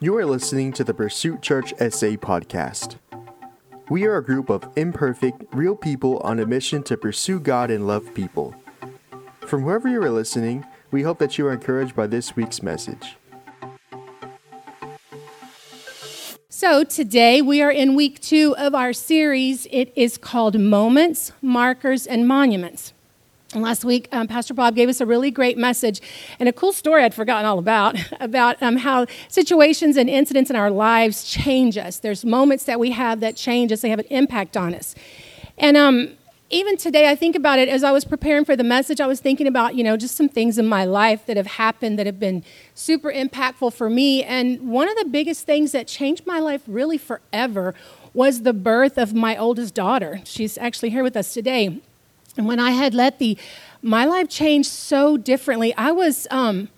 You are listening to the Pursuit Church SA podcast. We are a group of imperfect, real people on a mission to pursue God and love people. From wherever you are listening, we hope that you are encouraged by this week's message. So, today we are in week two of our series. It is called Moments, Markers, and Monuments. Last week, um, Pastor Bob gave us a really great message and a cool story I'd forgotten all about about um, how situations and incidents in our lives change us. There's moments that we have that change us, they have an impact on us. And um, even today, I think about it as I was preparing for the message, I was thinking about, you know, just some things in my life that have happened that have been super impactful for me. And one of the biggest things that changed my life really forever was the birth of my oldest daughter. She's actually here with us today. And when I had let the, my life change so differently. I was, um,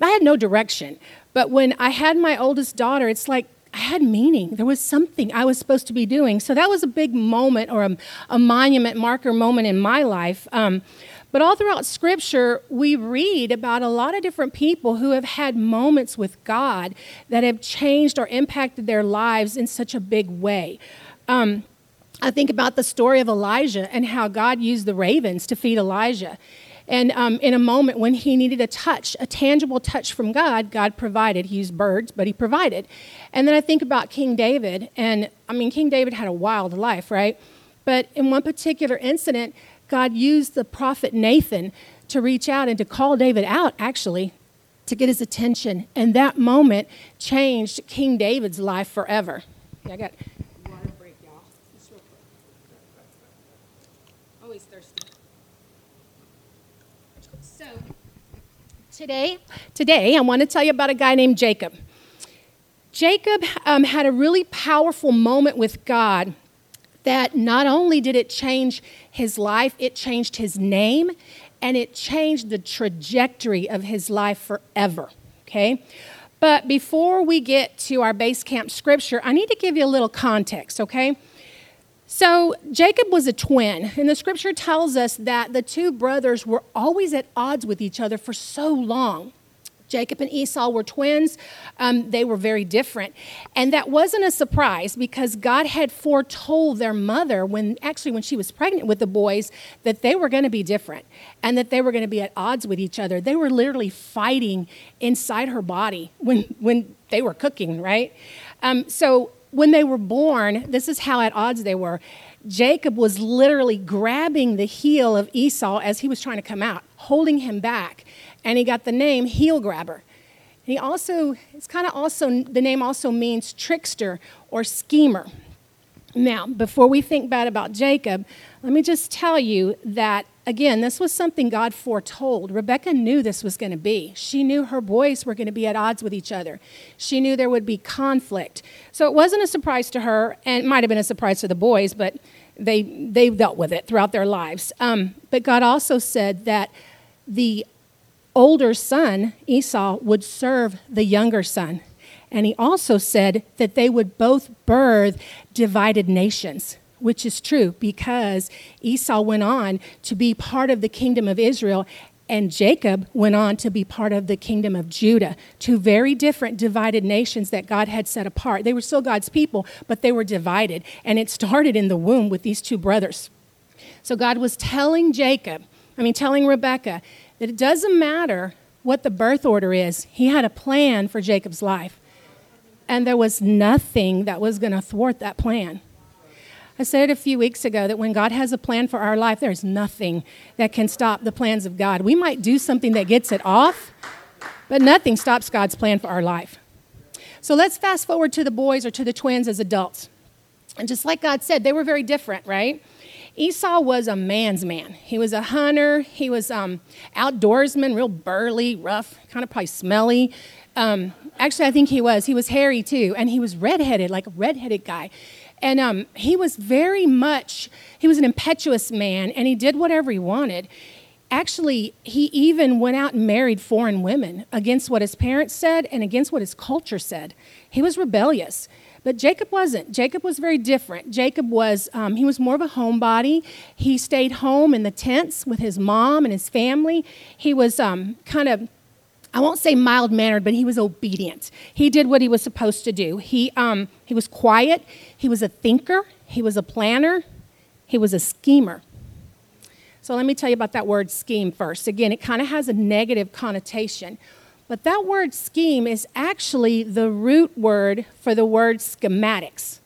I had no direction. But when I had my oldest daughter, it's like I had meaning. There was something I was supposed to be doing. So that was a big moment or a, a monument marker moment in my life. Um, but all throughout Scripture, we read about a lot of different people who have had moments with God that have changed or impacted their lives in such a big way. Um, I think about the story of Elijah and how God used the ravens to feed Elijah. And um, in a moment when he needed a touch, a tangible touch from God, God provided. He used birds, but he provided. And then I think about King David. And I mean, King David had a wild life, right? But in one particular incident, God used the prophet Nathan to reach out and to call David out, actually, to get his attention. And that moment changed King David's life forever. I got Today, today I want to tell you about a guy named Jacob. Jacob um, had a really powerful moment with God that not only did it change his life, it changed his name and it changed the trajectory of his life forever. Okay? But before we get to our base camp scripture, I need to give you a little context, okay? So, Jacob was a twin, and the scripture tells us that the two brothers were always at odds with each other for so long. Jacob and Esau were twins. Um, they were very different. And that wasn't a surprise because God had foretold their mother, when actually, when she was pregnant with the boys, that they were going to be different and that they were going to be at odds with each other. They were literally fighting inside her body when, when they were cooking, right? Um, so when they were born, this is how at odds they were. Jacob was literally grabbing the heel of Esau as he was trying to come out, holding him back. And he got the name heel grabber. he also, it's kind of also, the name also means trickster or schemer. Now, before we think bad about Jacob, let me just tell you that again, this was something God foretold. Rebecca knew this was going to be. She knew her boys were going to be at odds with each other. She knew there would be conflict. So it wasn't a surprise to her, and it might have been a surprise to the boys, but they, they dealt with it throughout their lives. Um, but God also said that the older son, Esau, would serve the younger son. And he also said that they would both birth divided nations which is true because Esau went on to be part of the kingdom of Israel and Jacob went on to be part of the kingdom of Judah, two very different divided nations that God had set apart. They were still God's people, but they were divided. And it started in the womb with these two brothers. So God was telling Jacob, I mean, telling Rebekah, that it doesn't matter what the birth order is, He had a plan for Jacob's life. And there was nothing that was going to thwart that plan. I said a few weeks ago that when God has a plan for our life, there's nothing that can stop the plans of God. We might do something that gets it off, but nothing stops God's plan for our life. So let's fast forward to the boys or to the twins as adults. And just like God said, they were very different, right? Esau was a man's man. He was a hunter. He was um, outdoorsman, real burly, rough, kind of probably smelly. Um, actually, I think he was. He was hairy too, and he was redheaded, like a redheaded guy. And um, he was very much, he was an impetuous man and he did whatever he wanted. Actually, he even went out and married foreign women against what his parents said and against what his culture said. He was rebellious. But Jacob wasn't. Jacob was very different. Jacob was, um, he was more of a homebody. He stayed home in the tents with his mom and his family. He was um, kind of I won't say mild mannered, but he was obedient. He did what he was supposed to do. He, um, he was quiet, he was a thinker, he was a planner, he was a schemer. So let me tell you about that word scheme first. Again, it kind of has a negative connotation, but that word scheme is actually the root word for the word schematics.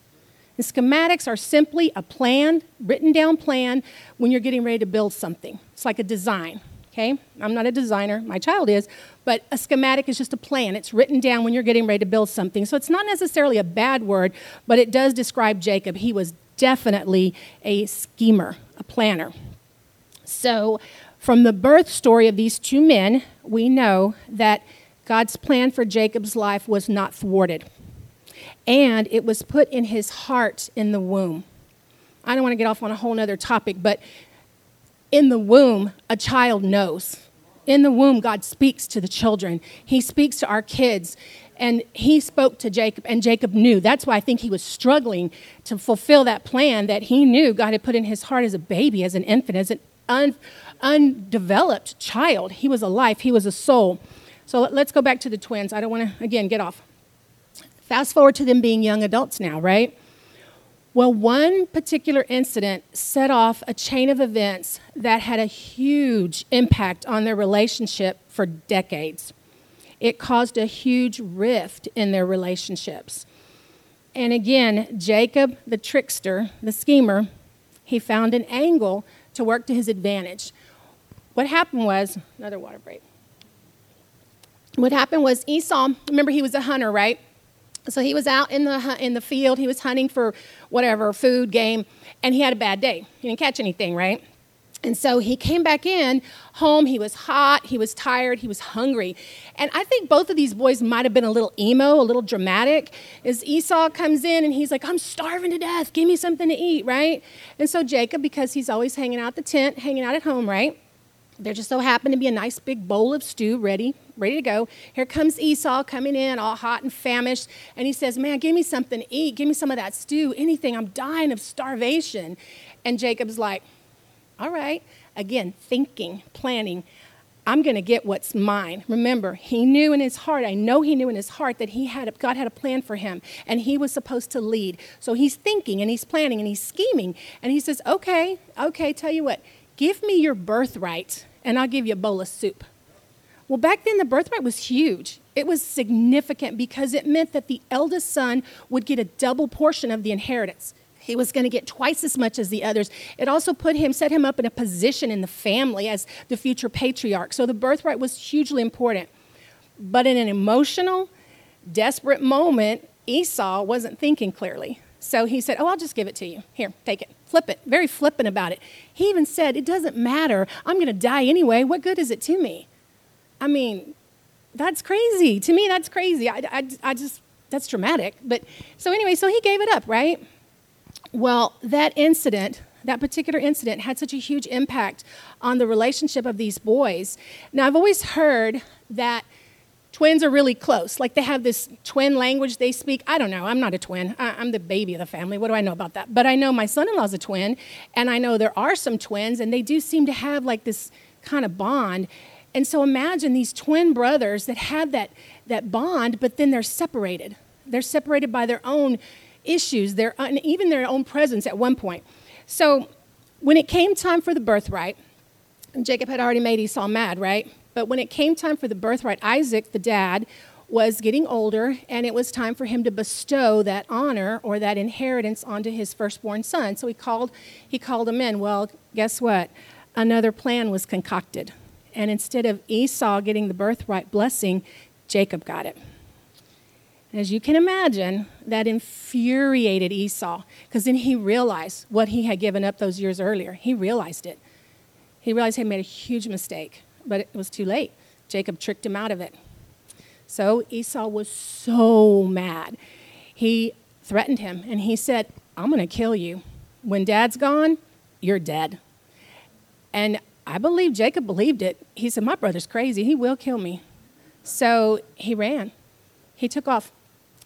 And schematics are simply a plan, written down plan, when you're getting ready to build something. It's like a design. Okay? I'm not a designer, my child is, but a schematic is just a plan. It's written down when you're getting ready to build something. So it's not necessarily a bad word, but it does describe Jacob. He was definitely a schemer, a planner. So, from the birth story of these two men, we know that God's plan for Jacob's life was not thwarted. And it was put in his heart in the womb. I don't want to get off on a whole other topic, but in the womb, a child knows. In the womb, God speaks to the children. He speaks to our kids. And he spoke to Jacob, and Jacob knew. That's why I think he was struggling to fulfill that plan that he knew God had put in his heart as a baby, as an infant, as an un, undeveloped child. He was a life, he was a soul. So let's go back to the twins. I don't want to, again, get off. Fast forward to them being young adults now, right? Well, one particular incident set off a chain of events that had a huge impact on their relationship for decades. It caused a huge rift in their relationships. And again, Jacob, the trickster, the schemer, he found an angle to work to his advantage. What happened was, another water break. What happened was Esau, remember he was a hunter, right? So he was out in the, in the field, he was hunting for whatever, food, game, and he had a bad day. He didn't catch anything, right? And so he came back in home. He was hot, he was tired, he was hungry. And I think both of these boys might have been a little emo, a little dramatic. As Esau comes in and he's like, I'm starving to death, give me something to eat, right? And so Jacob, because he's always hanging out the tent, hanging out at home, right? There just so happened to be a nice big bowl of stew ready, ready to go. Here comes Esau coming in, all hot and famished, and he says, Man, give me something to eat. Give me some of that stew, anything. I'm dying of starvation. And Jacob's like, All right. Again, thinking, planning. I'm going to get what's mine. Remember, he knew in his heart, I know he knew in his heart that he had God had a plan for him and he was supposed to lead. So he's thinking and he's planning and he's scheming and he says, "Okay, okay, tell you what. Give me your birthright and I'll give you a bowl of soup. Well, back then the birthright was huge. It was significant because it meant that the eldest son would get a double portion of the inheritance. He was going to get twice as much as the others. It also put him, set him up in a position in the family as the future patriarch. So the birthright was hugely important. But in an emotional, desperate moment, Esau wasn't thinking clearly. So he said, Oh, I'll just give it to you. Here, take it. Flip it. Very flippant about it. He even said, It doesn't matter. I'm going to die anyway. What good is it to me? I mean, that's crazy. To me, that's crazy. I, I, I just, that's dramatic. But so anyway, so he gave it up, right? Well, that incident, that particular incident, had such a huge impact on the relationship of these boys. Now, I've always heard that twins are really close. Like they have this twin language they speak. I don't know. I'm not a twin. I, am the baby of the family. What do I know about that? But I know my son in law's a twin, and I know there are some twins, and they do seem to have like this kind of bond. And so imagine these twin brothers that have that, that bond, but then they're separated. They're separated by their own issues, their, and even their own presence at one point. So when it came time for the birthright, Jacob had already made Esau mad, right? But when it came time for the birthright, Isaac, the dad, was getting older, and it was time for him to bestow that honor or that inheritance onto his firstborn son. So he called, he called him in. Well, guess what? Another plan was concocted. And instead of Esau getting the birthright blessing, Jacob got it. As you can imagine, that infuriated Esau because then he realized what he had given up those years earlier. He realized it. He realized he made a huge mistake but it was too late. Jacob tricked him out of it. So Esau was so mad. He threatened him and he said, I'm going to kill you. When dad's gone, you're dead. And I believe Jacob believed it. He said, My brother's crazy. He will kill me. So he ran. He took off.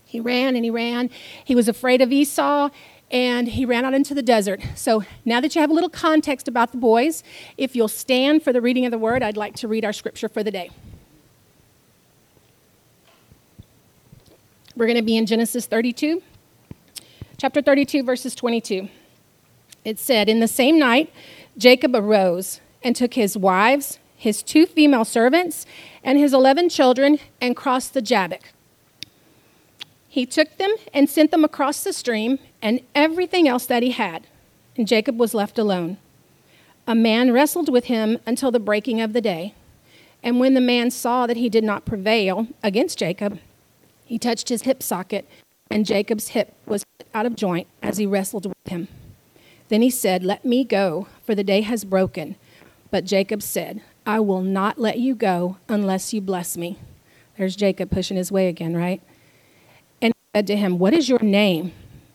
He ran and he ran. He was afraid of Esau and he ran out into the desert. So now that you have a little context about the boys, if you'll stand for the reading of the word, I'd like to read our scripture for the day. We're going to be in Genesis 32, chapter 32, verses 22. It said, In the same night, Jacob arose and took his wives, his two female servants, and his 11 children and crossed the Jabbok. He took them and sent them across the stream and everything else that he had, and Jacob was left alone. A man wrestled with him until the breaking of the day. And when the man saw that he did not prevail against Jacob, he touched his hip socket, and Jacob's hip was out of joint as he wrestled with him. Then he said, Let me go, for the day has broken. But Jacob said, I will not let you go unless you bless me. There's Jacob pushing his way again, right? And he said to him, What is your name?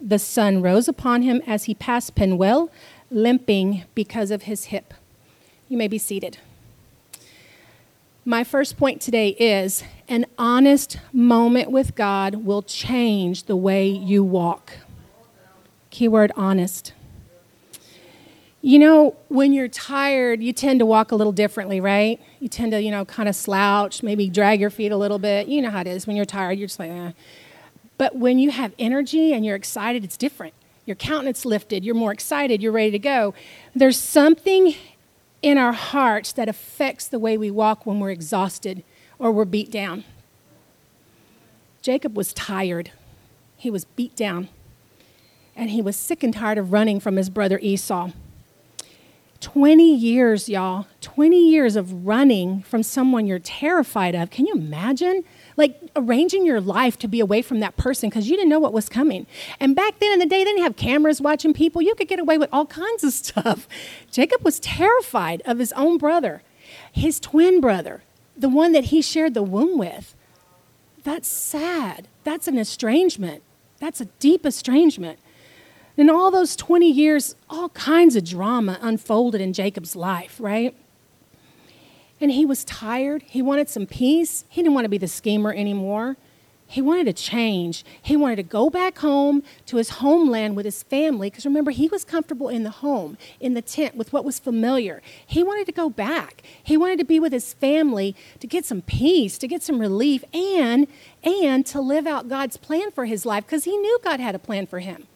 The sun rose upon him as he passed Penuel, limping because of his hip. You may be seated. My first point today is an honest moment with God will change the way you walk. Keyword honest. You know, when you're tired, you tend to walk a little differently, right? You tend to, you know, kind of slouch, maybe drag your feet a little bit. You know how it is. When you're tired, you're just like, eh. But when you have energy and you're excited, it's different. Your countenance lifted, you're more excited, you're ready to go. There's something in our hearts that affects the way we walk when we're exhausted or we're beat down. Jacob was tired, he was beat down, and he was sick and tired of running from his brother Esau. 20 years, y'all, 20 years of running from someone you're terrified of. Can you imagine? Like arranging your life to be away from that person because you didn't know what was coming. And back then in the day, they didn't have cameras watching people. You could get away with all kinds of stuff. Jacob was terrified of his own brother, his twin brother, the one that he shared the womb with. That's sad. That's an estrangement. That's a deep estrangement. In all those 20 years, all kinds of drama unfolded in Jacob's life, right? And he was tired. He wanted some peace. He didn't want to be the schemer anymore. He wanted to change. He wanted to go back home to his homeland with his family because remember, he was comfortable in the home, in the tent, with what was familiar. He wanted to go back. He wanted to be with his family to get some peace, to get some relief, and, and to live out God's plan for his life because he knew God had a plan for him.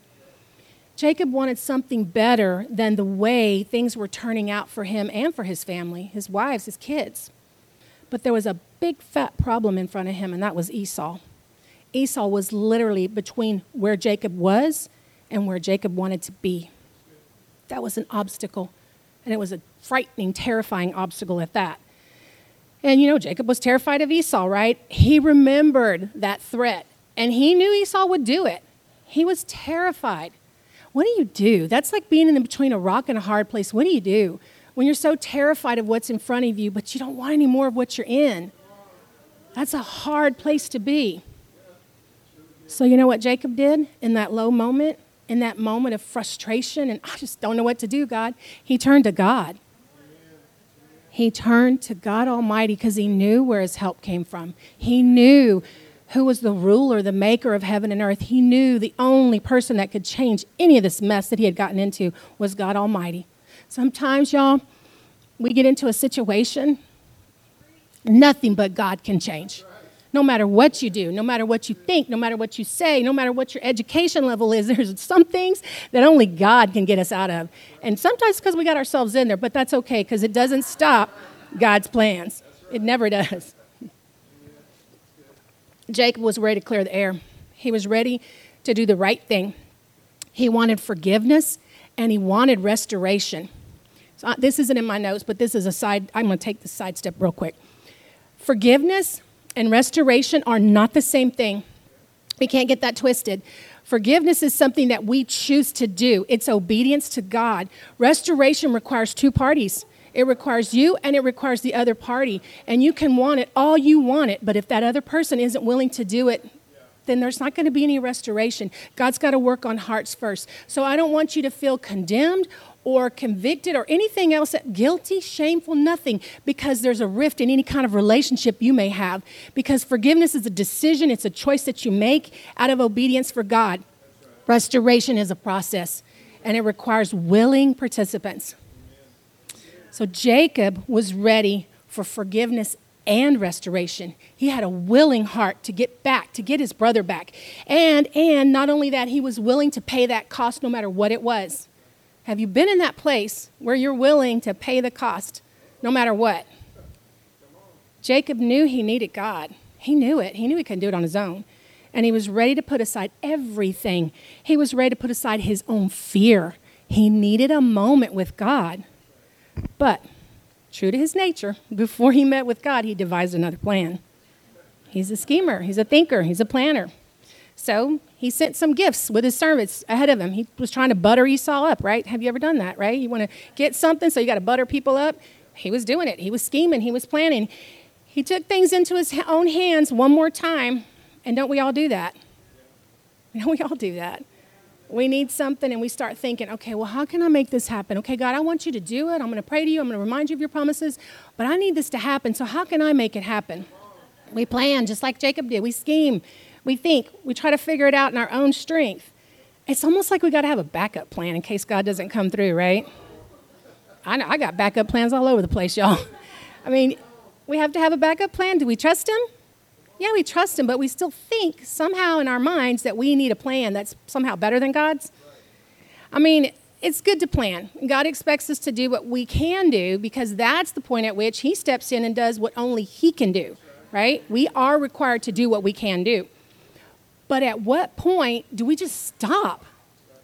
Jacob wanted something better than the way things were turning out for him and for his family, his wives, his kids. But there was a big fat problem in front of him, and that was Esau. Esau was literally between where Jacob was and where Jacob wanted to be. That was an obstacle, and it was a frightening, terrifying obstacle at that. And you know, Jacob was terrified of Esau, right? He remembered that threat, and he knew Esau would do it. He was terrified. What do you do? That's like being in between a rock and a hard place. What do you do when you're so terrified of what's in front of you, but you don't want any more of what you're in? That's a hard place to be. So, you know what Jacob did in that low moment, in that moment of frustration, and I just don't know what to do, God? He turned to God. He turned to God Almighty because he knew where his help came from. He knew who was the ruler, the maker of heaven and earth, he knew the only person that could change any of this mess that he had gotten into was God Almighty. Sometimes, y'all, we get into a situation, nothing but God can change. No matter what you do, no matter what you think, no matter what you say, no matter what your education level is, there's some things that only God can get us out of. And sometimes because we got ourselves in there, but that's okay because it doesn't stop God's plans. It never does. Jacob was ready to clear the air. He was ready to do the right thing. He wanted forgiveness and he wanted restoration. So uh, this isn't in my notes, but this is a side. I'm going to take the side step real quick. Forgiveness and restoration are not the same thing. We can't get that twisted. Forgiveness is something that we choose to do, it's obedience to God. Restoration requires two parties. It requires you and it requires the other party. And you can want it all you want it, but if that other person isn't willing to do it, then there's not going to be any restoration. God's got to work on hearts first. So I don't want you to feel condemned or convicted or anything else guilty, shameful, nothing, because there's a rift in any kind of relationship you may have. Because forgiveness is a decision, it's a choice that you make out of obedience for God. Restoration is a process, and it requires willing participants. So Jacob was ready for forgiveness and restoration. He had a willing heart to get back, to get his brother back. And and not only that, he was willing to pay that cost no matter what it was. Have you been in that place where you're willing to pay the cost no matter what? Jacob knew he needed God. He knew it. He knew he couldn't do it on his own. And he was ready to put aside everything. He was ready to put aside his own fear. He needed a moment with God. But, true to his nature, before he met with God, he devised another plan. He's a schemer, he's a thinker, he's a planner. So he sent some gifts with his servants ahead of him. He was trying to butter Esau up, right? Have you ever done that, right? You want to get something, so you got to butter people up. He was doing it. He was scheming. He was planning. He took things into his own hands one more time. And don't we all do that? Don't we all do that? We need something and we start thinking, okay, well, how can I make this happen? Okay, God, I want you to do it. I'm going to pray to you. I'm going to remind you of your promises. But I need this to happen. So how can I make it happen? We plan just like Jacob did. We scheme we think, we try to figure it out in our own strength. It's almost like we got to have a backup plan in case God doesn't come through, right? I know I got backup plans all over the place, y'all. I mean, we have to have a backup plan. Do we trust Him? Yeah, we trust Him, but we still think somehow in our minds that we need a plan that's somehow better than God's. I mean, it's good to plan. God expects us to do what we can do because that's the point at which He steps in and does what only He can do, right? We are required to do what we can do. But at what point do we just stop?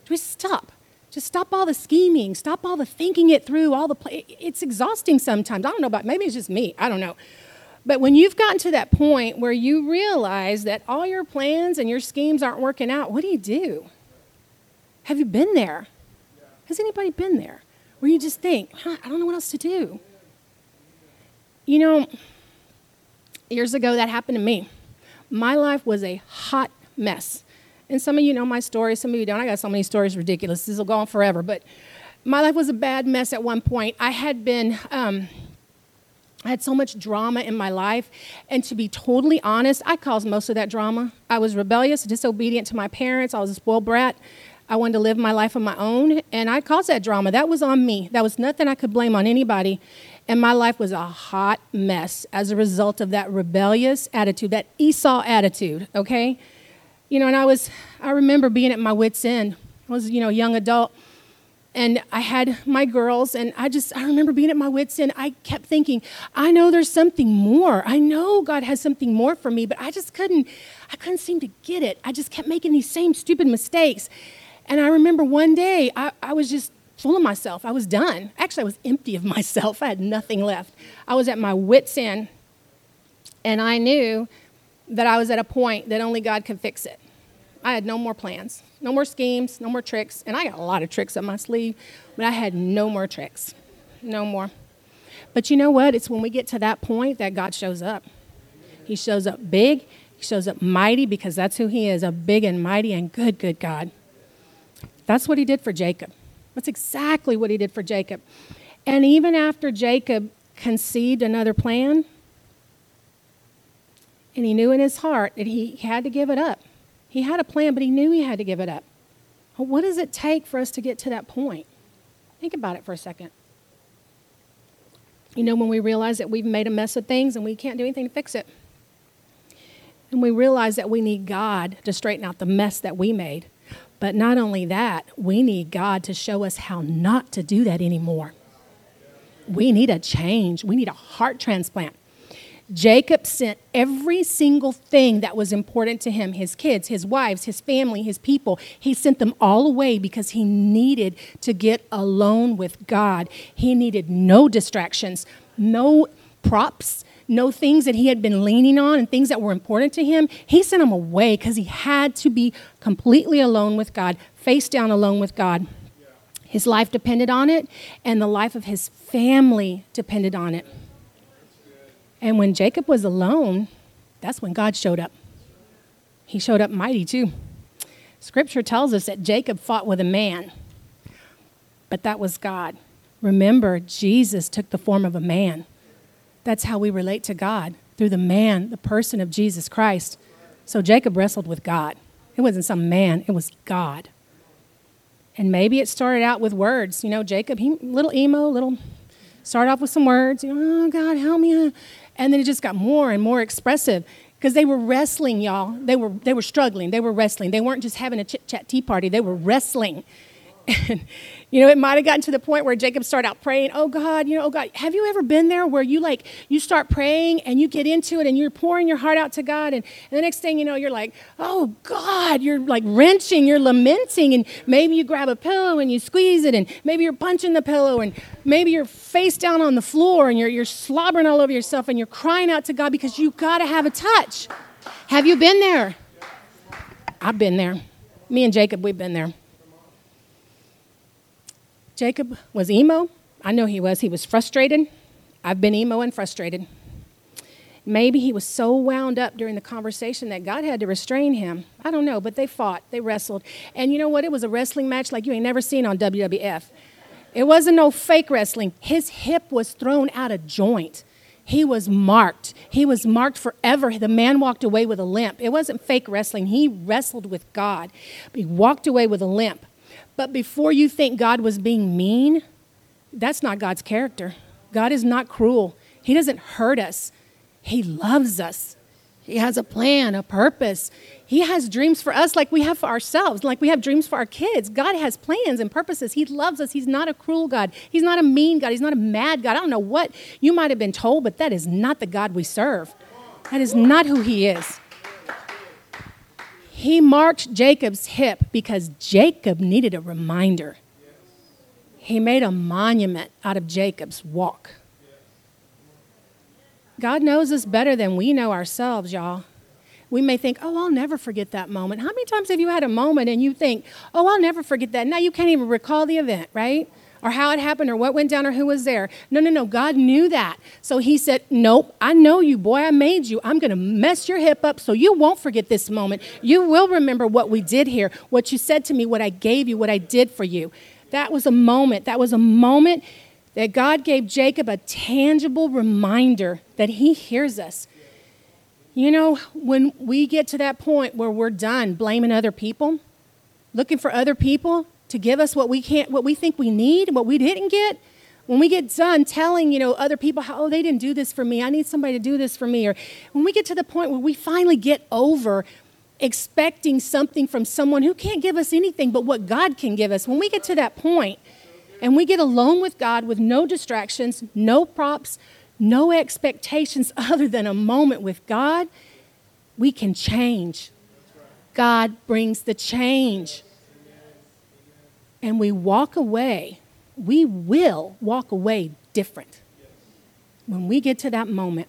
Do we stop? Just stop all the scheming, stop all the thinking it through, all the play. It's exhausting sometimes. I don't know about maybe it's just me. I don't know. But when you've gotten to that point where you realize that all your plans and your schemes aren't working out, what do you do? Have you been there? Has anybody been there? Where you just think, huh, I don't know what else to do. You know, years ago that happened to me. My life was a hot mess. And some of you know my story, some of you don't. I got so many stories ridiculous. This will go on forever. But my life was a bad mess at one point. I had been. Um, I had so much drama in my life. And to be totally honest, I caused most of that drama. I was rebellious, disobedient to my parents. I was a spoiled brat. I wanted to live my life on my own. And I caused that drama. That was on me. That was nothing I could blame on anybody. And my life was a hot mess as a result of that rebellious attitude, that Esau attitude, okay? you know, and I was, I remember being at my wits' end. I was, you know, a young adult, and I had my girls, and I just, I remember being at my wits' end. I kept thinking, I know there's something more. I know God has something more for me, but I just couldn't, I couldn't seem to get it. I just kept making these same stupid mistakes. And I remember one day, I, I was just full of myself. I was done. Actually, I was empty of myself. I had nothing left. I was at my wits' end, and I knew that I was at a point that only God could fix it. I had no more plans, no more schemes, no more tricks. And I got a lot of tricks up my sleeve, but I had no more tricks. No more. But you know what? It's when we get to that point that God shows up. He shows up big, He shows up mighty because that's who He is a big and mighty and good, good God. That's what He did for Jacob. That's exactly what He did for Jacob. And even after Jacob conceived another plan, and he knew in his heart that he had to give it up. He had a plan, but he knew he had to give it up. What does it take for us to get to that point? Think about it for a second. You know, when we realize that we've made a mess of things and we can't do anything to fix it, and we realize that we need God to straighten out the mess that we made. But not only that, we need God to show us how not to do that anymore. We need a change, we need a heart transplant. Jacob sent every single thing that was important to him his kids, his wives, his family, his people. He sent them all away because he needed to get alone with God. He needed no distractions, no props, no things that he had been leaning on and things that were important to him. He sent them away because he had to be completely alone with God, face down alone with God. His life depended on it, and the life of his family depended on it. And when Jacob was alone, that's when God showed up. He showed up mighty too. Scripture tells us that Jacob fought with a man, but that was God. Remember, Jesus took the form of a man. That's how we relate to God through the man, the person of Jesus Christ. So Jacob wrestled with God. It wasn't some man, it was God. And maybe it started out with words. You know, Jacob, he little emo, little started off with some words, you know, oh God, help me. And then it just got more and more expressive because they were wrestling, y'all. They were they were struggling. They were wrestling. They weren't just having a chit chat tea party. They were wrestling. And, you know, it might have gotten to the point where Jacob started out praying, Oh God, you know, oh God, have you ever been there where you like, you start praying and you get into it and you're pouring your heart out to God and, and the next thing you know, you're like, Oh God, you're like wrenching, you're lamenting and maybe you grab a pillow and you squeeze it and maybe you're punching the pillow and maybe you're face down on the floor and you're, you're slobbering all over yourself and you're crying out to God because you got to have a touch. Have you been there? I've been there. Me and Jacob, we've been there. Jacob was emo. I know he was. He was frustrated. I've been emo and frustrated. Maybe he was so wound up during the conversation that God had to restrain him. I don't know, but they fought, they wrestled. And you know what? It was a wrestling match like you ain't never seen on WWF. It wasn't no fake wrestling. His hip was thrown out of joint. He was marked. He was marked forever. The man walked away with a limp. It wasn't fake wrestling. He wrestled with God. He walked away with a limp. But before you think God was being mean, that's not God's character. God is not cruel. He doesn't hurt us, He loves us. He has a plan, a purpose. He has dreams for us like we have for ourselves, like we have dreams for our kids. God has plans and purposes. He loves us. He's not a cruel God. He's not a mean God. He's not a mad God. I don't know what you might have been told, but that is not the God we serve. That is not who He is. He marked Jacob's hip because Jacob needed a reminder. He made a monument out of Jacob's walk. God knows us better than we know ourselves, y'all. We may think, oh, I'll never forget that moment. How many times have you had a moment and you think, oh, I'll never forget that? Now you can't even recall the event, right? Or how it happened or what went down or who was there. No, no, no. God knew that. So he said, Nope, I know you, boy. I made you. I'm going to mess your hip up so you won't forget this moment. You will remember what we did here, what you said to me, what I gave you, what I did for you. That was a moment. That was a moment that God gave Jacob a tangible reminder that he hears us. You know, when we get to that point where we're done blaming other people, looking for other people to give us what we can't, what we think we need, what we didn't get, when we get done telling you know other people how oh they didn't do this for me. I need somebody to do this for me or when we get to the point where we finally get over expecting something from someone who can't give us anything but what god can give us when we get to that point and we get alone with god with no distractions no props no expectations other than a moment with god we can change. God brings the change and we walk away, we will walk away different when we get to that moment.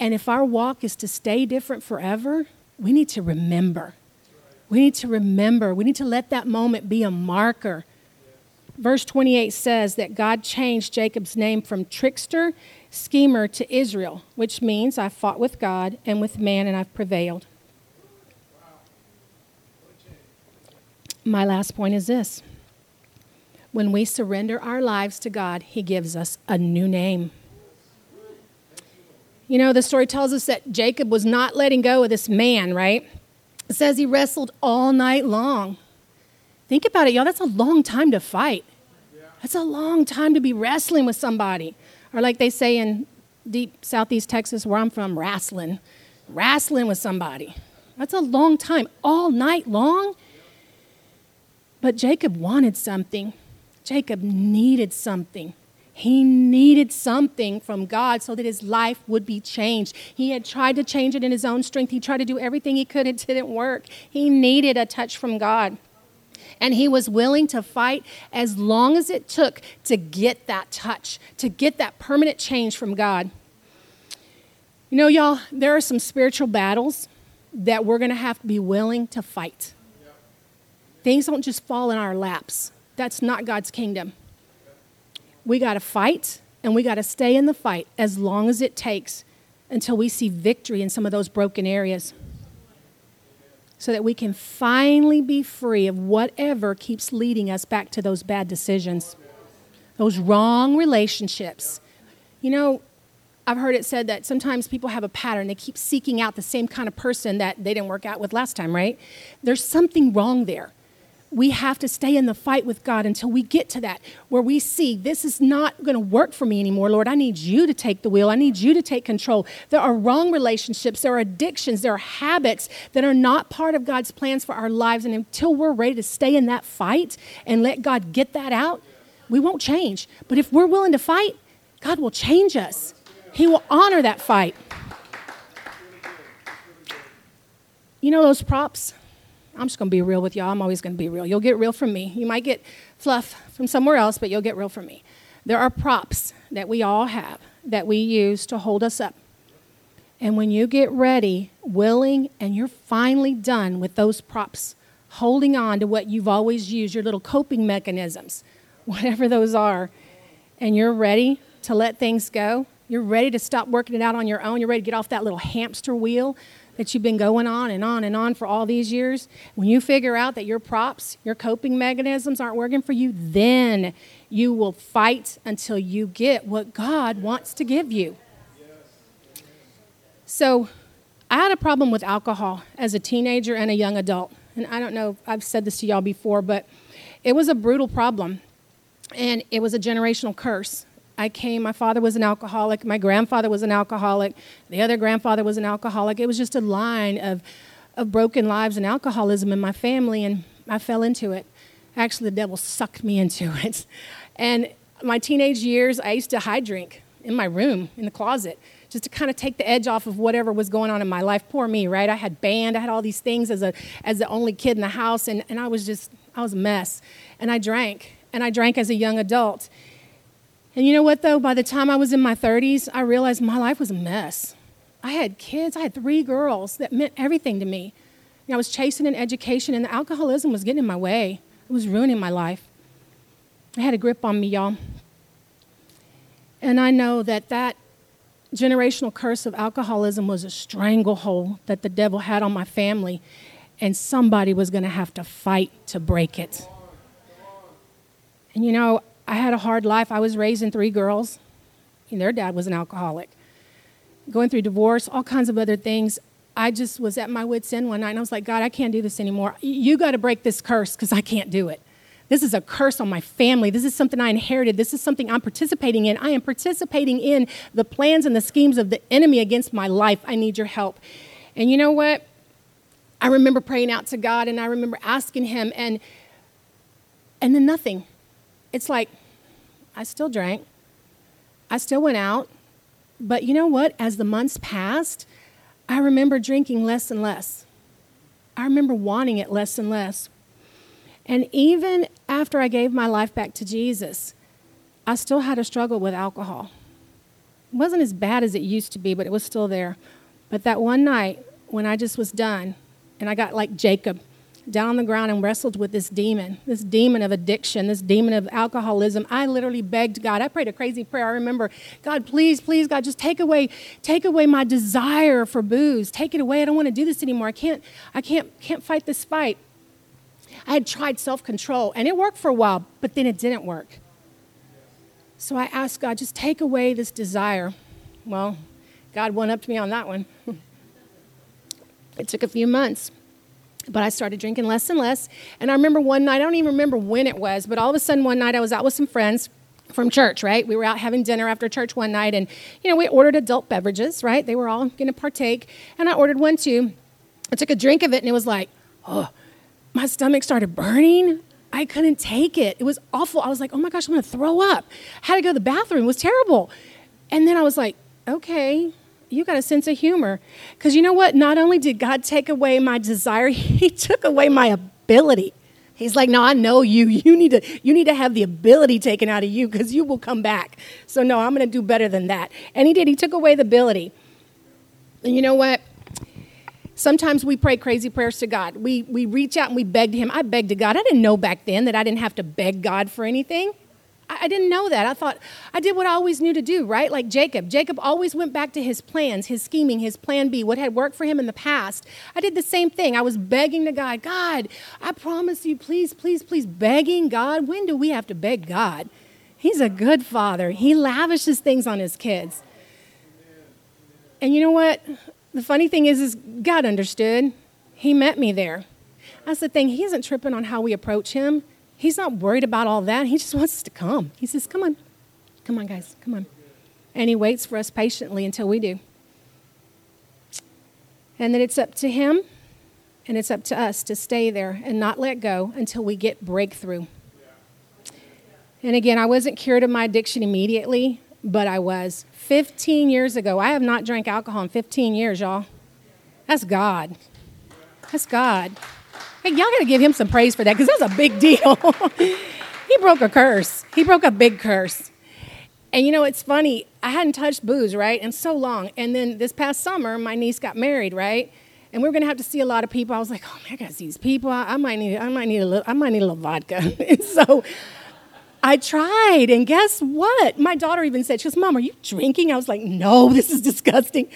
And if our walk is to stay different forever, we need to remember. We need to remember. We need to let that moment be a marker. Verse 28 says that God changed Jacob's name from trickster, schemer to Israel, which means I fought with God and with man and I've prevailed. My last point is this when we surrender our lives to God, He gives us a new name. You know, the story tells us that Jacob was not letting go of this man, right? It says he wrestled all night long. Think about it, y'all. That's a long time to fight. That's a long time to be wrestling with somebody. Or, like they say in deep southeast Texas, where I'm from, wrestling. Wrestling with somebody. That's a long time. All night long? But Jacob wanted something. Jacob needed something. He needed something from God so that his life would be changed. He had tried to change it in his own strength. He tried to do everything he could, it didn't work. He needed a touch from God. And he was willing to fight as long as it took to get that touch, to get that permanent change from God. You know, y'all, there are some spiritual battles that we're going to have to be willing to fight. Things don't just fall in our laps. That's not God's kingdom. We got to fight and we got to stay in the fight as long as it takes until we see victory in some of those broken areas. so that we can finally be free of whatever keeps leading us back to those bad decisions, those wrong relationships. You know, I've heard it said that sometimes people have a pattern. They keep seeking out the same kind of person that they didn't work out with last time, right? There's something wrong there. We have to stay in the fight with God until we get to that where we see this is not going to work for me anymore. Lord, I need you to take the wheel. I need you to take control. There are wrong relationships, there are addictions, there are habits that are not part of God's plans for our lives. And until we're ready to stay in that fight and let God get that out, we won't change. But if we're willing to fight, God will change us. He will honor that fight. You know those props? I'm just going to be real with y'all. I'm always going to be real. You'll get real from me. You might get fluff from somewhere else, but you'll get real from me. There are props that we all have that we use to hold us up. And when you get ready, willing, and you're finally done with those props, holding on to what you've always used, your little coping mechanisms, whatever those are, and you're ready to let things go, you're ready to stop working it out on your own. You're ready to get off that little hamster wheel that you've been going on and on and on for all these years. When you figure out that your props, your coping mechanisms aren't working for you, then you will fight until you get what God wants to give you. So, I had a problem with alcohol as a teenager and a young adult. And I don't know, I've said this to y'all before, but it was a brutal problem. And it was a generational curse. I came, my father was an alcoholic, my grandfather was an alcoholic, the other grandfather was an alcoholic. It was just a line of, of broken lives and alcoholism in my family, and I fell into it. Actually, the devil sucked me into it. And my teenage years, I used to hide drink in my room, in the closet, just to kind of take the edge off of whatever was going on in my life. Poor me, right? I had band, I had all these things as, a, as the only kid in the house, and, and I was just, I was a mess. And I drank, and I drank as a young adult. And you know what, though? By the time I was in my 30s, I realized my life was a mess. I had kids, I had three girls that meant everything to me. Know, I was chasing an education, and the alcoholism was getting in my way. It was ruining my life. It had a grip on me, y'all. And I know that that generational curse of alcoholism was a stranglehold that the devil had on my family, and somebody was going to have to fight to break it. And you know, I had a hard life. I was raising three girls, and their dad was an alcoholic. Going through divorce, all kinds of other things. I just was at my wits' end one night, and I was like, God, I can't do this anymore. You got to break this curse because I can't do it. This is a curse on my family. This is something I inherited. This is something I'm participating in. I am participating in the plans and the schemes of the enemy against my life. I need your help. And you know what? I remember praying out to God and I remember asking him and and then nothing it's like I still drank, I still went out, but you know what? As the months passed, I remember drinking less and less. I remember wanting it less and less. And even after I gave my life back to Jesus, I still had a struggle with alcohol. It wasn't as bad as it used to be, but it was still there. But that one night when I just was done, and I got like Jacob, down on the ground and wrestled with this demon, this demon of addiction, this demon of alcoholism. I literally begged God. I prayed a crazy prayer. I remember, God, please, please, God, just take away, take away my desire for booze. Take it away. I don't want to do this anymore. I can't, I can't, can't fight this fight. I had tried self-control and it worked for a while, but then it didn't work. So I asked God, just take away this desire. Well, God went up to me on that one. it took a few months. But I started drinking less and less. And I remember one night, I don't even remember when it was, but all of a sudden one night I was out with some friends from church, right? We were out having dinner after church one night, and, you know, we ordered adult beverages, right? They were all going to partake. And I ordered one too. I took a drink of it, and it was like, oh, my stomach started burning. I couldn't take it. It was awful. I was like, oh my gosh, I'm going to throw up. I had to go to the bathroom. It was terrible. And then I was like, okay, you got a sense of humor. Because you know what? Not only did God take away my desire, He took away my ability. He's like, no, I know you. You need to, you need to have the ability taken out of you because you will come back. So no, I'm going to do better than that. And he did. He took away the ability. And you know what? Sometimes we pray crazy prayers to God. We, we reach out and we beg to Him. I begged to God. I didn't know back then that I didn't have to beg God for anything. I, didn't know that. I thought I did what I always knew to do, right? Like Jacob. Jacob always went back to his plans, his scheming, his plan B, what had worked for him in the past. I did the same thing. I was begging to God, God, I promise you, please, please, please, begging God. When do we have to beg God? He's a good father. He lavishes things on his kids. And you know what? The funny thing is, is God understood. He met me there. That's the thing. He isn't tripping on how we approach him. He's not worried about all that. He just wants us to come. He says, Come on. Come on, guys. Come on. And he waits for us patiently until we do. And then it's up to him and it's up to us to stay there and not let go until we get breakthrough. And again, I wasn't cured of my addiction immediately, but I was. 15 years ago, I have not drank alcohol in 15 years, y'all. That's God. That's God. Hey, y'all got to give him some praise for that because that's a big deal. he broke a curse, he broke a big curse. And you know, it's funny, I hadn't touched booze, right, in so long. And then this past summer, my niece got married, right? And we were gonna have to see a lot of people. I was like, oh man, I gotta see these people. I, might need, I might need a little, I might need a little vodka. and so I tried, and guess what? My daughter even said, she goes, Mom, are you drinking? I was like, no, this is disgusting.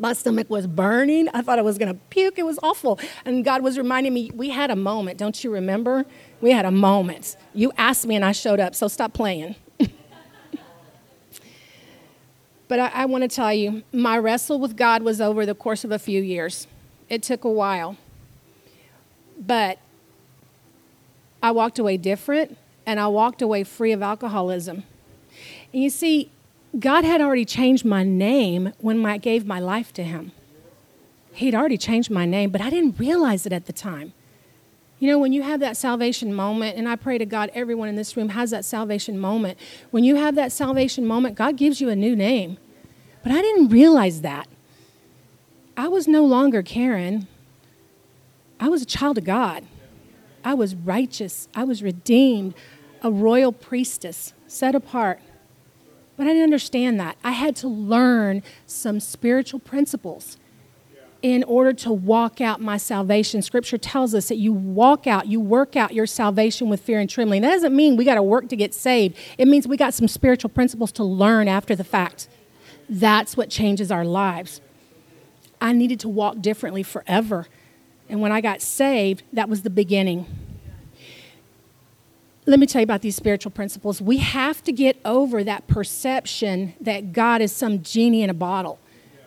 My stomach was burning. I thought I was going to puke. It was awful. And God was reminding me, we had a moment. Don't you remember? We had a moment. You asked me and I showed up, so stop playing. but I, I want to tell you, my wrestle with God was over the course of a few years. It took a while. But I walked away different and I walked away free of alcoholism. And you see, God had already changed my name when I gave my life to Him. He'd already changed my name, but I didn't realize it at the time. You know, when you have that salvation moment, and I pray to God, everyone in this room has that salvation moment. When you have that salvation moment, God gives you a new name. But I didn't realize that. I was no longer Karen, I was a child of God. I was righteous, I was redeemed, a royal priestess, set apart. But I didn't understand that. I had to learn some spiritual principles in order to walk out my salvation. Scripture tells us that you walk out, you work out your salvation with fear and trembling. That doesn't mean we got to work to get saved, it means we got some spiritual principles to learn after the fact. That's what changes our lives. I needed to walk differently forever. And when I got saved, that was the beginning let me tell you about these spiritual principles. We have to get over that perception that God is some genie in a bottle,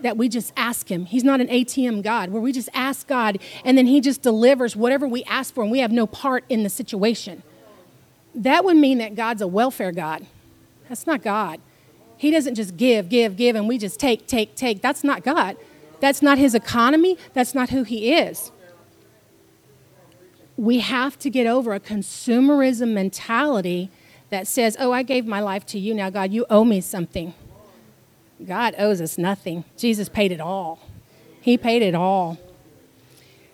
that we just ask Him. He's not an ATM God, where we just ask God and then He just delivers whatever we ask for and we have no part in the situation. That would mean that God's a welfare God. That's not God. He doesn't just give, give, give, and we just take, take, take. That's not God. That's not His economy. That's not who He is we have to get over a consumerism mentality that says, Oh, I gave my life to you. Now, God, you owe me something. God owes us nothing. Jesus paid it all. He paid it all.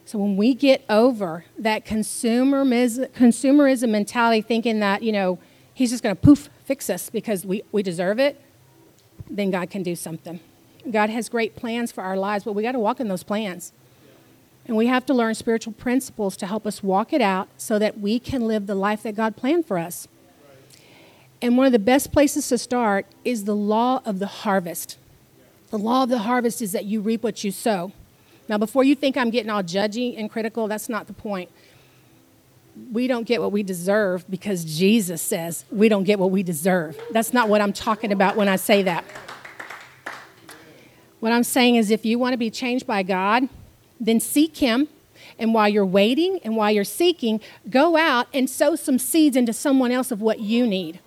So when we get over that consumerism, mentality, thinking that, you know, He's just going to poof, fix us because we, we deserve it, then God can do something. God has great plans for our lives, but we got to walk in those plans. And we have to learn spiritual principles to help us walk it out so that we can live the life that God planned for us. And one of the best places to start is the law of the harvest. The law of the harvest is that you reap what you sow. Now, before you think I'm getting all judgy and critical, that's not the point. We don't get what we deserve because Jesus says we don't get what we deserve. That's not what I'm talking about when I say that. What I'm saying is if you want to be changed by God, then seek Him. And while you're waiting and while you're seeking, go out and sow some seeds into someone else of what you need.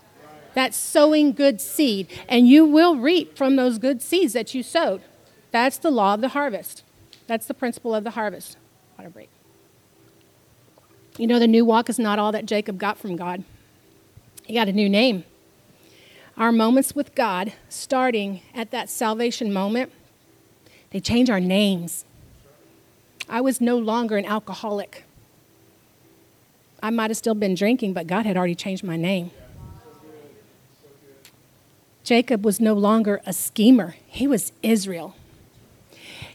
That's sowing good seed. And you will reap from those good seeds that you sowed. That's the law of the harvest. That's the principle of the harvest. Water break. You know, the new walk is not all that Jacob got from God, he got a new name. Our moments with God, starting at that salvation moment, they change our names. I was no longer an alcoholic. I might have still been drinking, but God had already changed my name. Jacob was no longer a schemer, he was Israel.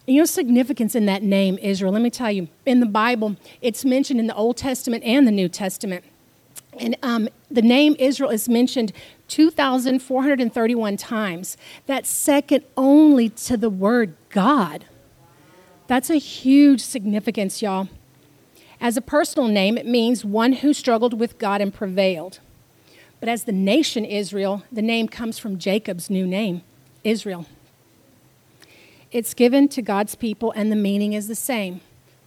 And you know significance in that name, Israel? Let me tell you. In the Bible, it's mentioned in the Old Testament and the New Testament. And um, the name Israel is mentioned 2,431 times. That's second only to the word God. That's a huge significance, y'all. As a personal name, it means one who struggled with God and prevailed. But as the nation Israel, the name comes from Jacob's new name, Israel. It's given to God's people, and the meaning is the same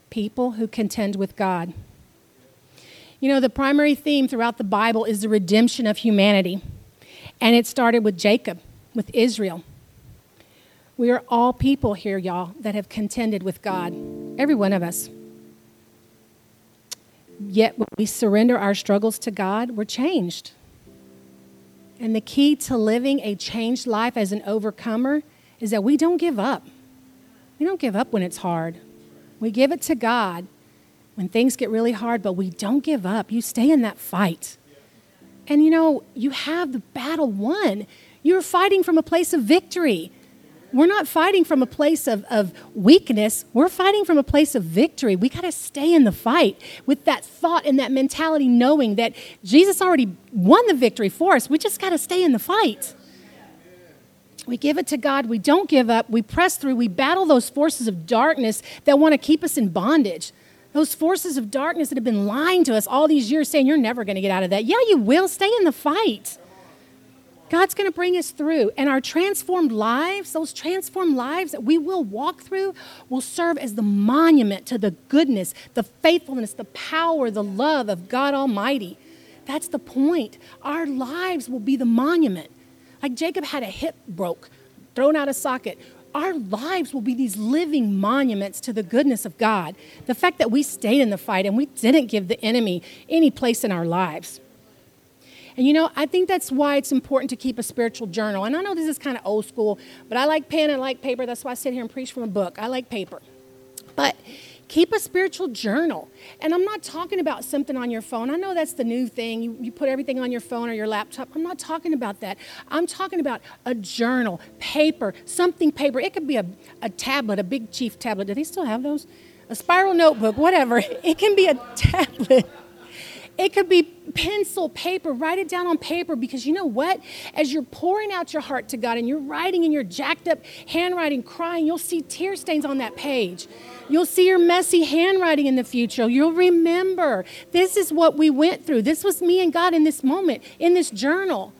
people who contend with God. You know, the primary theme throughout the Bible is the redemption of humanity. And it started with Jacob, with Israel. We are all people here, y'all, that have contended with God. Every one of us. Yet when we surrender our struggles to God, we're changed. And the key to living a changed life as an overcomer is that we don't give up. We don't give up when it's hard. We give it to God when things get really hard, but we don't give up. You stay in that fight. And you know, you have the battle won. You're fighting from a place of victory. We're not fighting from a place of, of weakness. We're fighting from a place of victory. We got to stay in the fight with that thought and that mentality, knowing that Jesus already won the victory for us. We just got to stay in the fight. We give it to God. We don't give up. We press through. We battle those forces of darkness that want to keep us in bondage. Those forces of darkness that have been lying to us all these years, saying, You're never going to get out of that. Yeah, you will. Stay in the fight. God's going to bring us through. And our transformed lives, those transformed lives that we will walk through, will serve as the monument to the goodness, the faithfulness, the power, the love of God Almighty. That's the point. Our lives will be the monument. Like Jacob had a hip broke, thrown out of socket our lives will be these living monuments to the goodness of God. The fact that we stayed in the fight and we didn't give the enemy any place in our lives. And you know, I think that's why it's important to keep a spiritual journal. And I know this is kind of old school, but I like pen and like paper. That's why I sit here and preach from a book. I like paper. But Keep a spiritual journal. And I'm not talking about something on your phone. I know that's the new thing. You, you put everything on your phone or your laptop. I'm not talking about that. I'm talking about a journal, paper, something paper. It could be a, a tablet, a big chief tablet. Do they still have those? A spiral notebook, whatever. It can be a tablet. It could be pencil, paper. Write it down on paper because you know what? As you're pouring out your heart to God and you're writing in your jacked up handwriting, crying, you'll see tear stains on that page. You'll see your messy handwriting in the future. You'll remember this is what we went through. This was me and God in this moment, in this journal.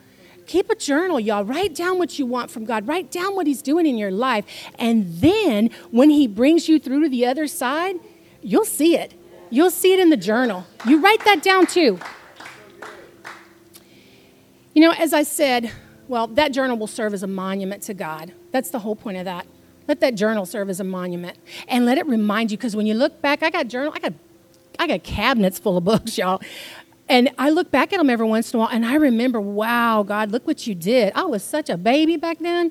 Keep a journal, y'all. Write down what you want from God. Write down what He's doing in your life. And then when He brings you through to the other side, you'll see it. You'll see it in the journal. You write that down too. You know, as I said, well, that journal will serve as a monument to God. That's the whole point of that. Let that journal serve as a monument and let it remind you because when you look back, I got journal, I got I got cabinets full of books, y'all. And I look back at them every once in a while and I remember, wow, God, look what you did. I was such a baby back then.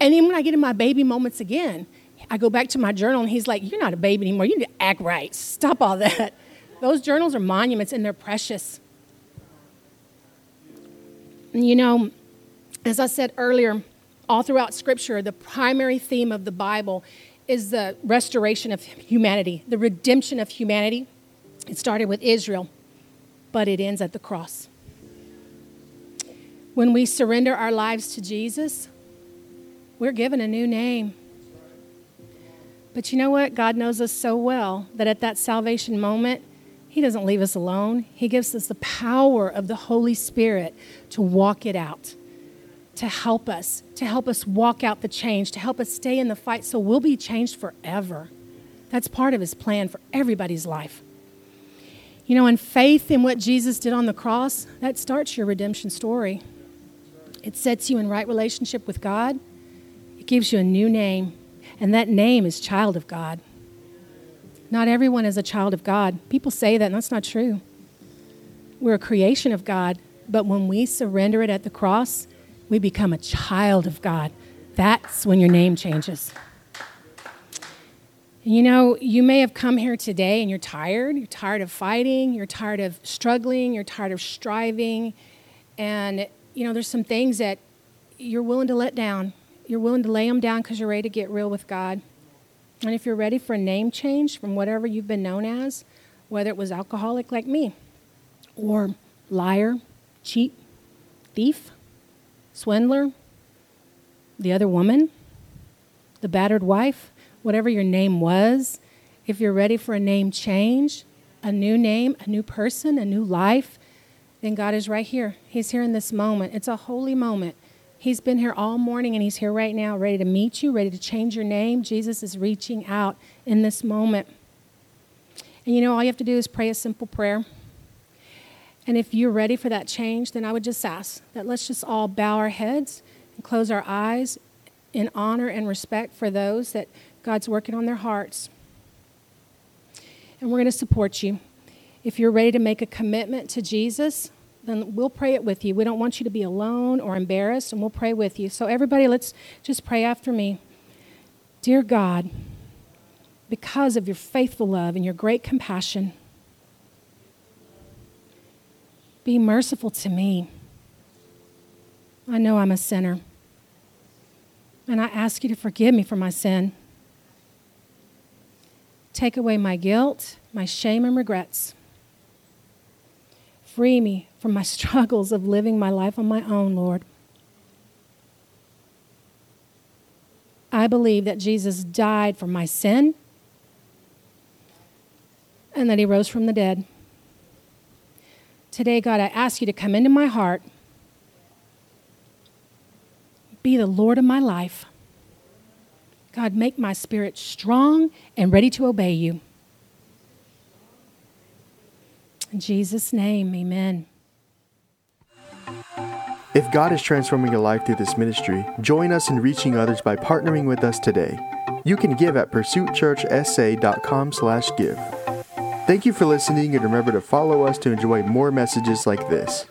And then when I get in my baby moments again, I go back to my journal and he's like, You're not a baby anymore. You need to act right. Stop all that. Those journals are monuments and they're precious. You know, as I said earlier, all throughout Scripture, the primary theme of the Bible is the restoration of humanity, the redemption of humanity. It started with Israel, but it ends at the cross. When we surrender our lives to Jesus, we're given a new name. But you know what? God knows us so well that at that salvation moment, He doesn't leave us alone. He gives us the power of the Holy Spirit to walk it out to help us, to help us walk out the change, to help us stay in the fight so we'll be changed forever. That's part of his plan for everybody's life. You know, and faith in what Jesus did on the cross, that starts your redemption story. It sets you in right relationship with God. It gives you a new name, and that name is child of God. Not everyone is a child of God. People say that, and that's not true. We're a creation of God, but when we surrender it at the cross, we become a child of God. That's when your name changes. You know, you may have come here today and you're tired. You're tired of fighting. You're tired of struggling. You're tired of striving. And, you know, there's some things that you're willing to let down. You're willing to lay them down because you're ready to get real with God. And if you're ready for a name change from whatever you've been known as, whether it was alcoholic like me, or liar, cheat, thief, swindler, the other woman, the battered wife, whatever your name was, if you're ready for a name change, a new name, a new person, a new life, then God is right here. He's here in this moment. It's a holy moment. He's been here all morning and He's here right now, ready to meet you, ready to change your name. Jesus is reaching out in this moment. And you know, all you have to do is pray a simple prayer. And if you're ready for that change, then I would just ask that let's just all bow our heads and close our eyes in honor and respect for those that God's working on their hearts. And we're going to support you. If you're ready to make a commitment to Jesus, then we'll pray it with you. We don't want you to be alone or embarrassed, and we'll pray with you. So, everybody, let's just pray after me. Dear God, because of your faithful love and your great compassion, be merciful to me. I know I'm a sinner, and I ask you to forgive me for my sin. Take away my guilt, my shame, and regrets. Free me from my struggles of living my life on my own, Lord. I believe that Jesus died for my sin and that he rose from the dead. Today, God, I ask you to come into my heart, be the Lord of my life. God, make my spirit strong and ready to obey you. In Jesus' name, amen. If God is transforming your life through this ministry, join us in reaching others by partnering with us today. You can give at pursuitchurchsa.com slash give. Thank you for listening and remember to follow us to enjoy more messages like this.